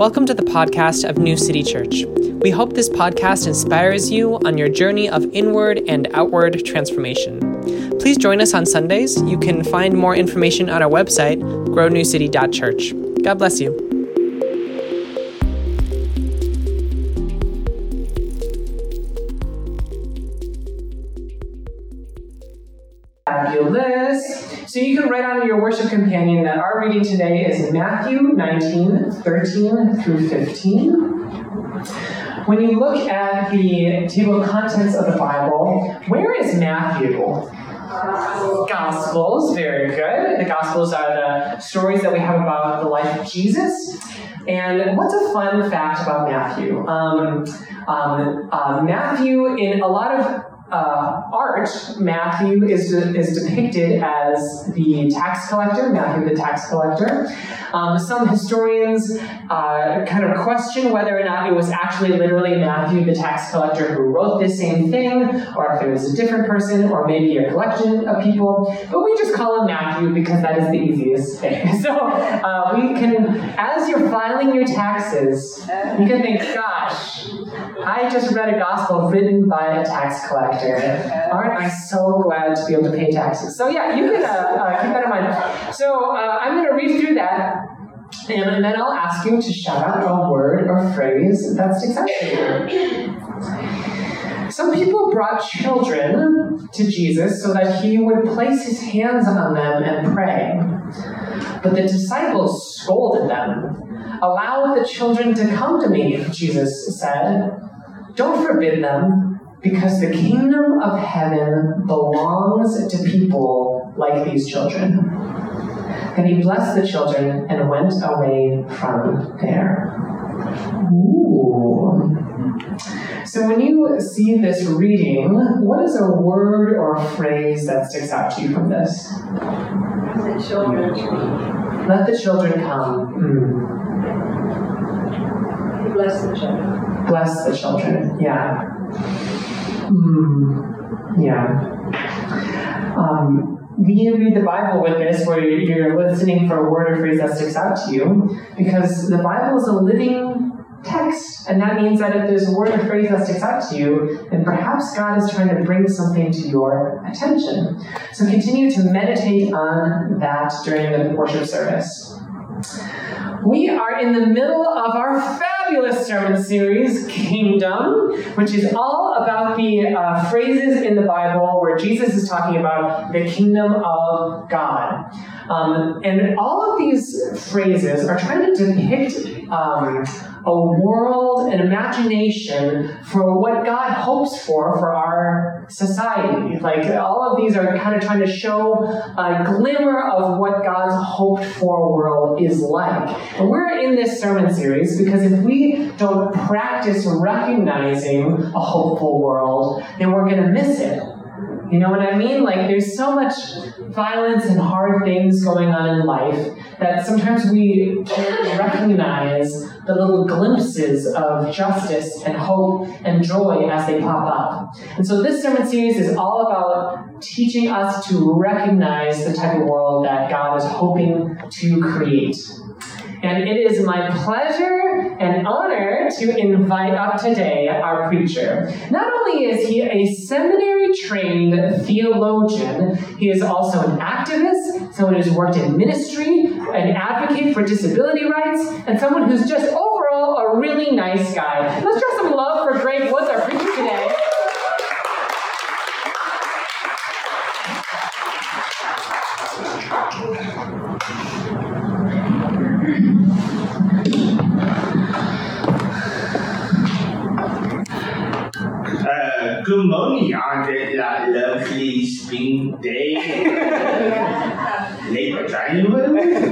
Welcome to the podcast of New City Church. We hope this podcast inspires you on your journey of inward and outward transformation. Please join us on Sundays. You can find more information on our website, grownewcity.church. God bless you. So you can write on your worship companion that our reading today is Matthew 19, 13 through 15. When you look at the table of contents of the Bible, where is Matthew? Gospels, very good. The Gospels are the stories that we have about the life of Jesus. And what's a fun fact about Matthew? Um, um, uh, Matthew, in a lot of uh, art, Matthew is, is depicted as the tax collector, Matthew the tax collector. Um, some historians uh, kind of question whether or not it was actually literally Matthew the tax collector who wrote this same thing, or if it was a different person, or maybe a collection of people. But we just call him Matthew because that is the easiest thing. So uh, we can, as you're filing your taxes, you can think, gosh, I just read a gospel written by a tax collector. Aren't I so glad to be able to pay taxes? So yeah, you can uh, uh, keep that in mind. So uh, I'm going to read through that. And then I'll ask you to shout out a word or phrase that sticks out to you. Some people brought children to Jesus so that he would place his hands on them and pray. But the disciples scolded them. Allow the children to come to me, Jesus said. Don't forbid them, because the kingdom of heaven belongs to people like these children. And he blessed the children and went away from there. Ooh. So when you see this reading, what is a word or a phrase that sticks out to you from this? Let The children. come. Let the children come. Mm. Bless the children. Bless the children. Yeah. Mm. Yeah. Um, we read the Bible with this where you're listening for a word or phrase that sticks out to you because the Bible is a living text. And that means that if there's a word or phrase that sticks out to you, then perhaps God is trying to bring something to your attention. So continue to meditate on that during the worship service. We are in the middle of our fabulous sermon series, Kingdom, which is all about the uh, phrases in the Bible where Jesus is talking about the kingdom of God. Um, and all of these phrases are trying to depict um, a world, an imagination for what God hopes for for our society. Like all of these are kind of trying to show a glimmer of what God's hoped for world is like. And we're in this sermon series because if we don't practice recognizing a hopeful world, then we're going to miss it. You know what I mean? Like, there's so much violence and hard things going on in life that sometimes we can't recognize the little glimpses of justice and hope and joy as they pop up. And so, this sermon series is all about teaching us to recognize the type of world that God is hoping to create. And it is my pleasure and honor to invite up today our preacher. Not only is he a seminary trained theologian, he is also an activist, someone who's worked in ministry, an advocate for disability rights, and someone who's just overall a really nice guy. Let's show some love for Greg Woods, our preacher On this uh, lovely spring day. Late January.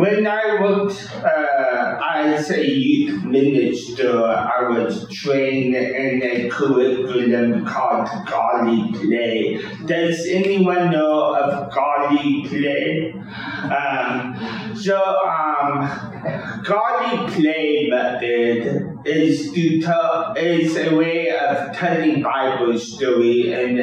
when I worked uh, as a youth minister, I was trained in a curriculum called Godly Play. Does anyone know of Godly Play? Um, So, um, godly play method is to tell is a way of telling Bible story and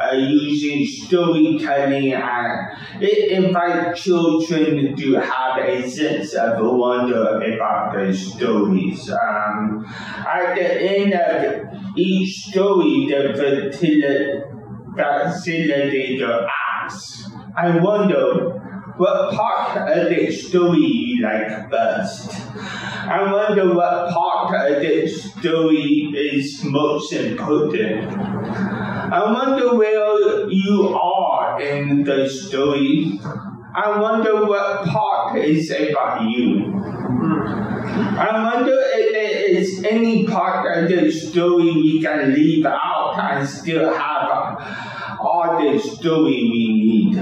uh, using storytelling and it invites children to have a sense of wonder about the stories. Um, at the end of each story, the facilitator asks, I wonder what part of the story you like best. I wonder what part the story is most important. I wonder where you are in the story. I wonder what part is about you. I wonder if there is any part of the story we can leave out and still have all the story we need.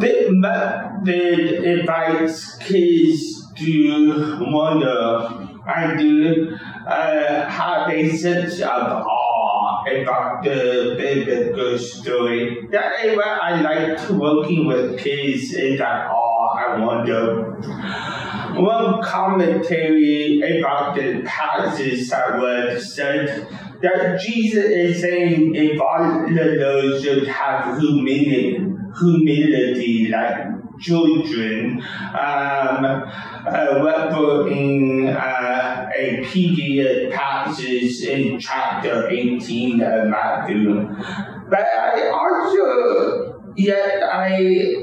The method invites kids to wonder and to uh, have a sense of awe about the biblical story. That is why I like working with kids in that awe and wonder. One commentary about the passage that was said that Jesus is saying if of those should have humility, humility like children, um, uh, in uh, a previous passage in chapter 18 of Matthew. But I also, yet I,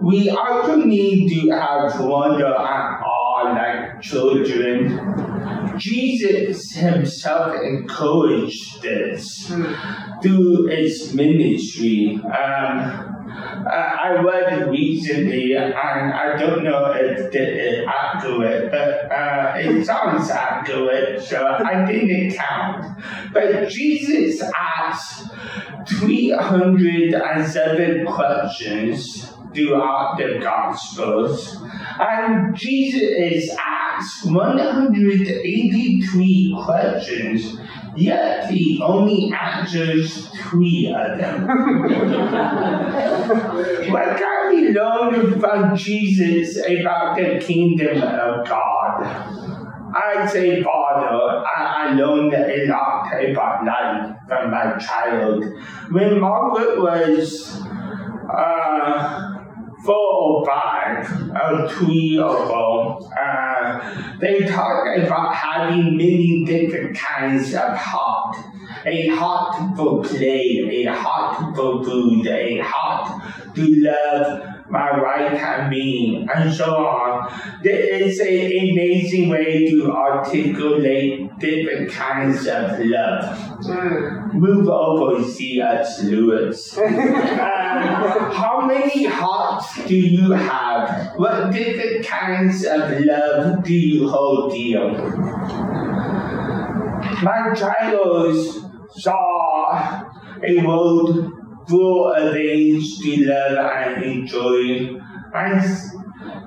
we also need to have wonder and like children. Jesus himself encouraged this through his ministry. Um, I read recently, and I don't know if it's accurate, but uh, it sounds accurate, so I didn't count. But Jesus asked 307 questions throughout the Gospels. And Jesus is asked 183 questions, yet he only answers three of them. what can we learn from Jesus about the kingdom of God? I say, Father, I, I learned a lot about life from my child. When Margaret was uh, four or five or two years ago, uh, they talk about having many different kinds of heart. A heart for play, a heart for food, a heart to love my right hand me, and so on. There is an amazing way to articulate different kinds of love. Move over, C.S. Lewis. uh, how many hearts do you have? What different kinds of love do you hold dear? My child saw a world things to love and enjoy. And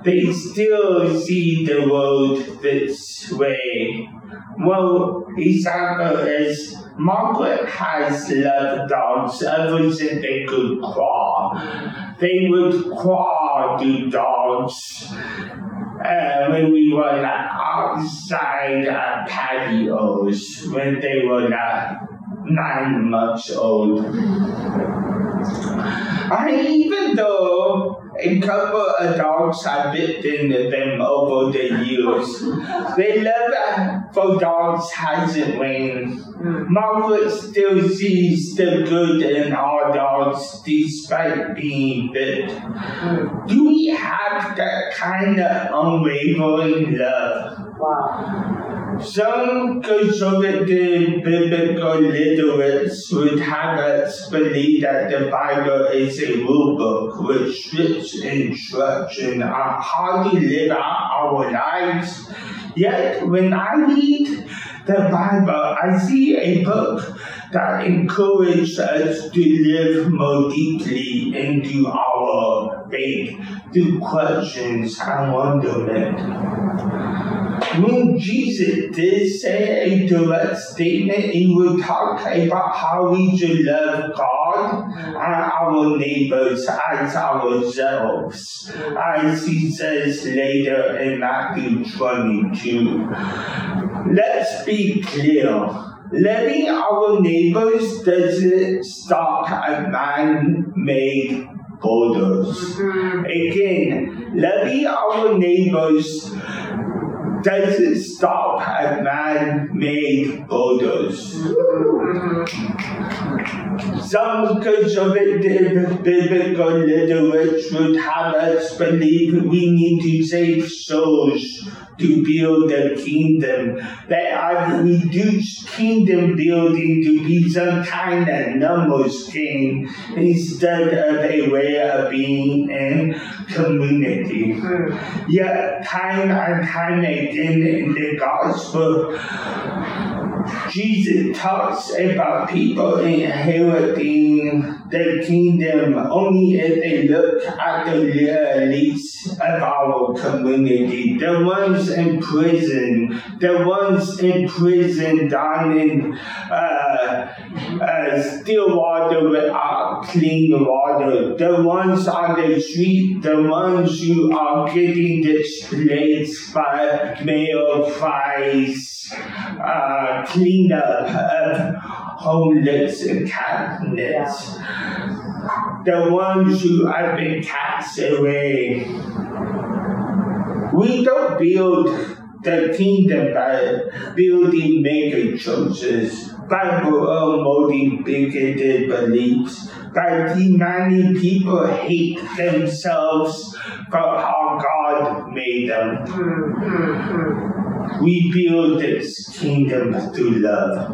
they still see the world this way. Well, example is Margaret has loved dogs ever since they could crawl. They would crawl to dogs uh, when we were outside uh, patios when they were like nine months old. And even though a couple of dogs have bitten them over the years, they love for dogs hasn't waned. Margaret still sees the good in all dogs despite being bit. Do we have that kind of unwavering love? Wow. Some conservative biblical literates would have us believe that the Bible is a rule book with strict instruction on how to live out our lives. Yet, when I read the Bible, I see a book that encourage us to live more deeply into our faith through questions and wonderment. When Jesus did say a direct statement, he would talk about how we should love God and our neighbors as ourselves, as he says later in Matthew 22. Let's be clear. Loving our neighbors doesn't stop at man-made borders. Mm-hmm. Again, loving our neighbors doesn't stop at man-made borders. Some conservative biblical literature would have us believe we need to save souls to build the kingdom. They have reduced kingdom building to be some kind of numbers game instead of a way of being in community. Hmm. Yet, time and time again in the gospel, Jesus talks about people inheriting the kingdom only if they look at the realities of our community. The ones in prison, the ones in prison down in uh, uh, Stillwater without clean water, the ones on the street, the ones who are getting displaced by male uh, cleanup of homeless and cabinets. The ones who have been cast away. We don't build the kingdom by building mega churches, by promoting bigoted beliefs, by demanding people hate themselves for how God made them. Hmm, hmm, hmm. We build this kingdom through love.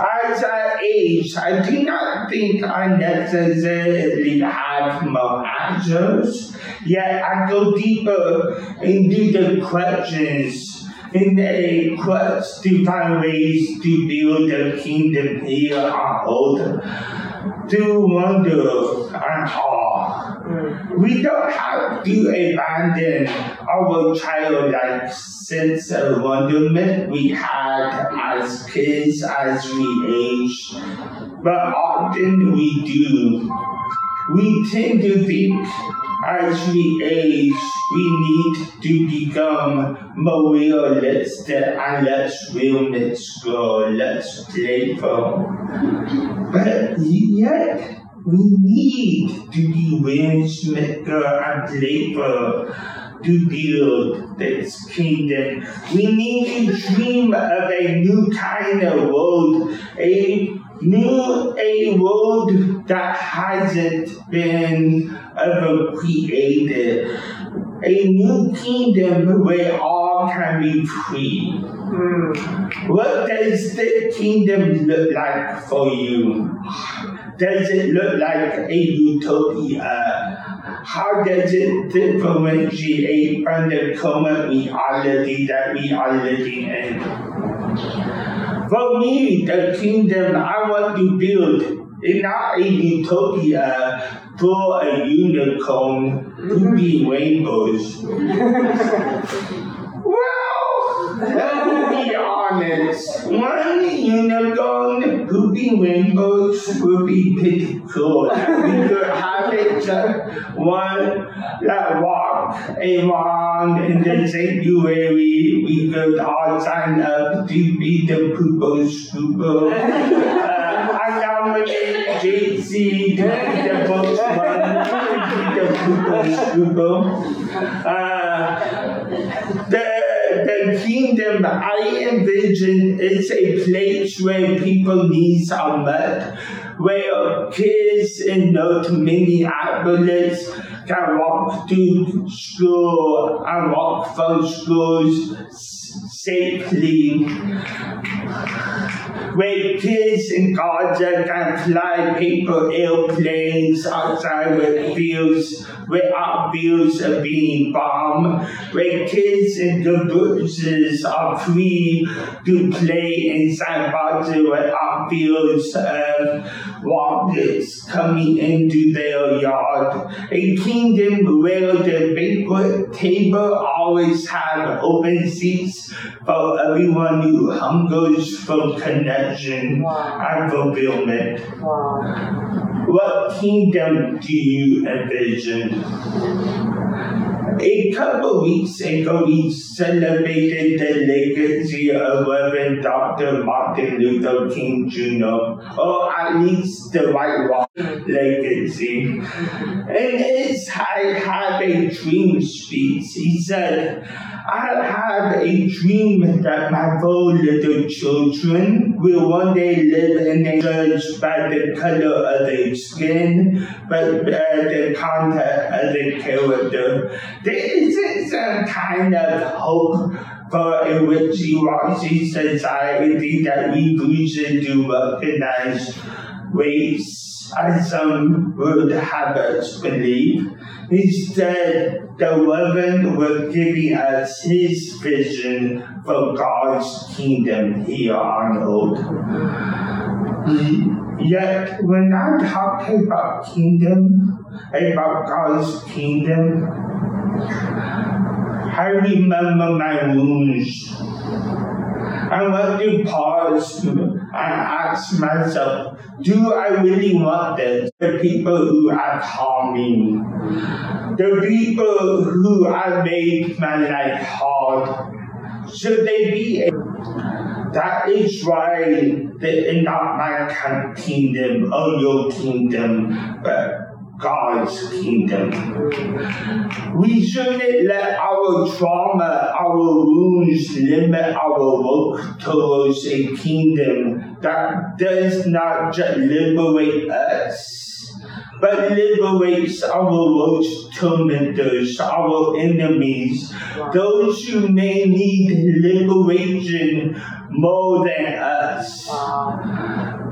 As I age, I do not think I necessarily have more answers, yet I go deeper into the questions in a quest to find ways to build the kingdom here on earth through wonder and. We don't have to abandon our childlike sense of wonderment we had as kids as we age, but often we do. We tend to think as we age, we need to become more realistic and less realistic, less playful. But yet, we need to be winchmaker and playful to build this kingdom. We need to dream of a new kind of world, a new a world that hasn't been ever created, a new kingdom where all can be free. Hmm. What does the kingdom look like for you? Does it look like a utopia? How does it differentiate from the current reality that we are living in? For me, the kingdom I want to build is not a utopia for a unicorn to be rainbows. well, let's be honest. One unicorn be rainbows would be pretty cool. we could have it just one that walk around in the sanctuary. We could all sign up to be the Poopo Scooper. Uh, I nominate JC Uh, the the kingdom I envision is a place where people needs are met, where kids in North Minneapolis can walk to school and walk from schools safely. Where kids in Gaza can fly paper airplanes outside with fields where our fields are being bombed. Where kids in the bushes are free to play in San Barbara with our fields of walkers coming into their yard. A kingdom where the banquet table always have open seats for everyone who hungers for connection and fulfillment. What kingdom do you envision? A couple weeks ago, we celebrated the legacy of Reverend Dr. Martin Luther King Jr., or at least the White Walk legacy. In his I Have a Dream speech, he said, I have a dream that my four little children will one day live in a church by the color of their skin, but by the content of their character. There isn't some kind of hope for a wishy-washy society that we usually to recognize race as some would have us believe. Instead, the Reverend was giving us his vision for God's kingdom here on earth. Yet, when I talk about kingdom, about God's kingdom, I remember my wounds. I want to pause and ask myself, do I really want this? The people who have harmed me, the people who have made my life hard, should they be that is why they not my kingdom or your kingdom, but God's kingdom. We shouldn't let our trauma, our wounds limit our work towards a kingdom that does not just liberate us but liberates our worst tormentors, our enemies, those who may need liberation more than us.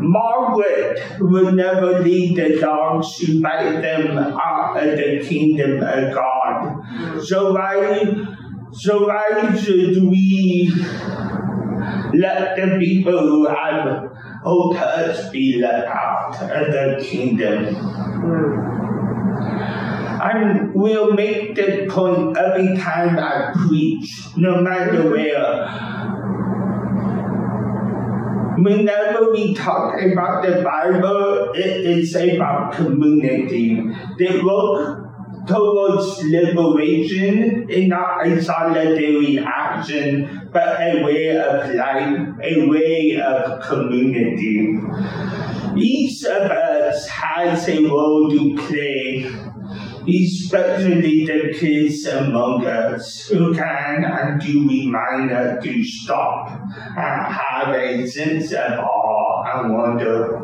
Margaret would never lead the dogs to bite them out of the kingdom of God. So why, so why should we let the people who have owed us be let out of the kingdom? I will make that point every time I preach, no matter where. Whenever we talk about the Bible, it is about community. They work towards liberation is not a solitary action, but a way of life, a way of community. Each of us has a role to play, especially the kids among us who can and do remind us to stop and have a sense of awe and wonder.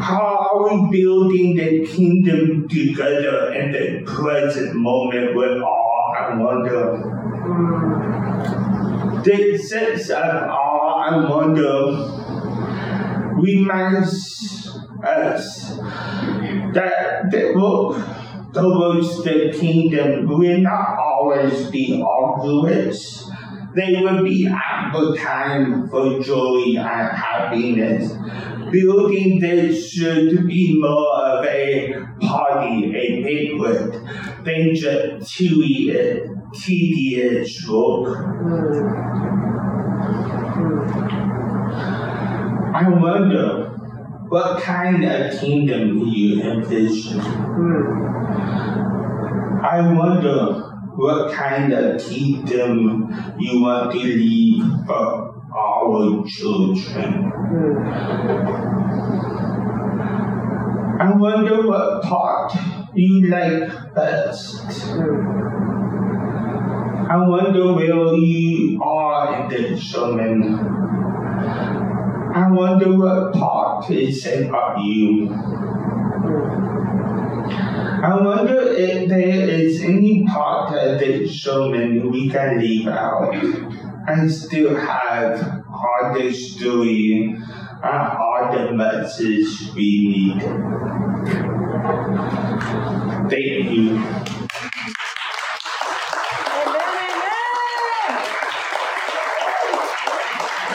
How are we building the kingdom together in the present moment with awe and wonder? The sense of awe and wonder reminds us that the work towards the kingdom will not always be arduous. There will be ample time for joy and happiness. Building this should be more of a party, a banquet, than just tedious, tedious work. Hmm. Hmm. I wonder what kind of kingdom do you envision. Hmm. I wonder what kind of kingdom you want to leave for our children. Hmm. I wonder what part you like best. Hmm. I wonder where you are in the sermon. I wonder what part is said about you. I wonder if there is any part of the sermon we can leave out and still have all the story and all the message we need. Thank you.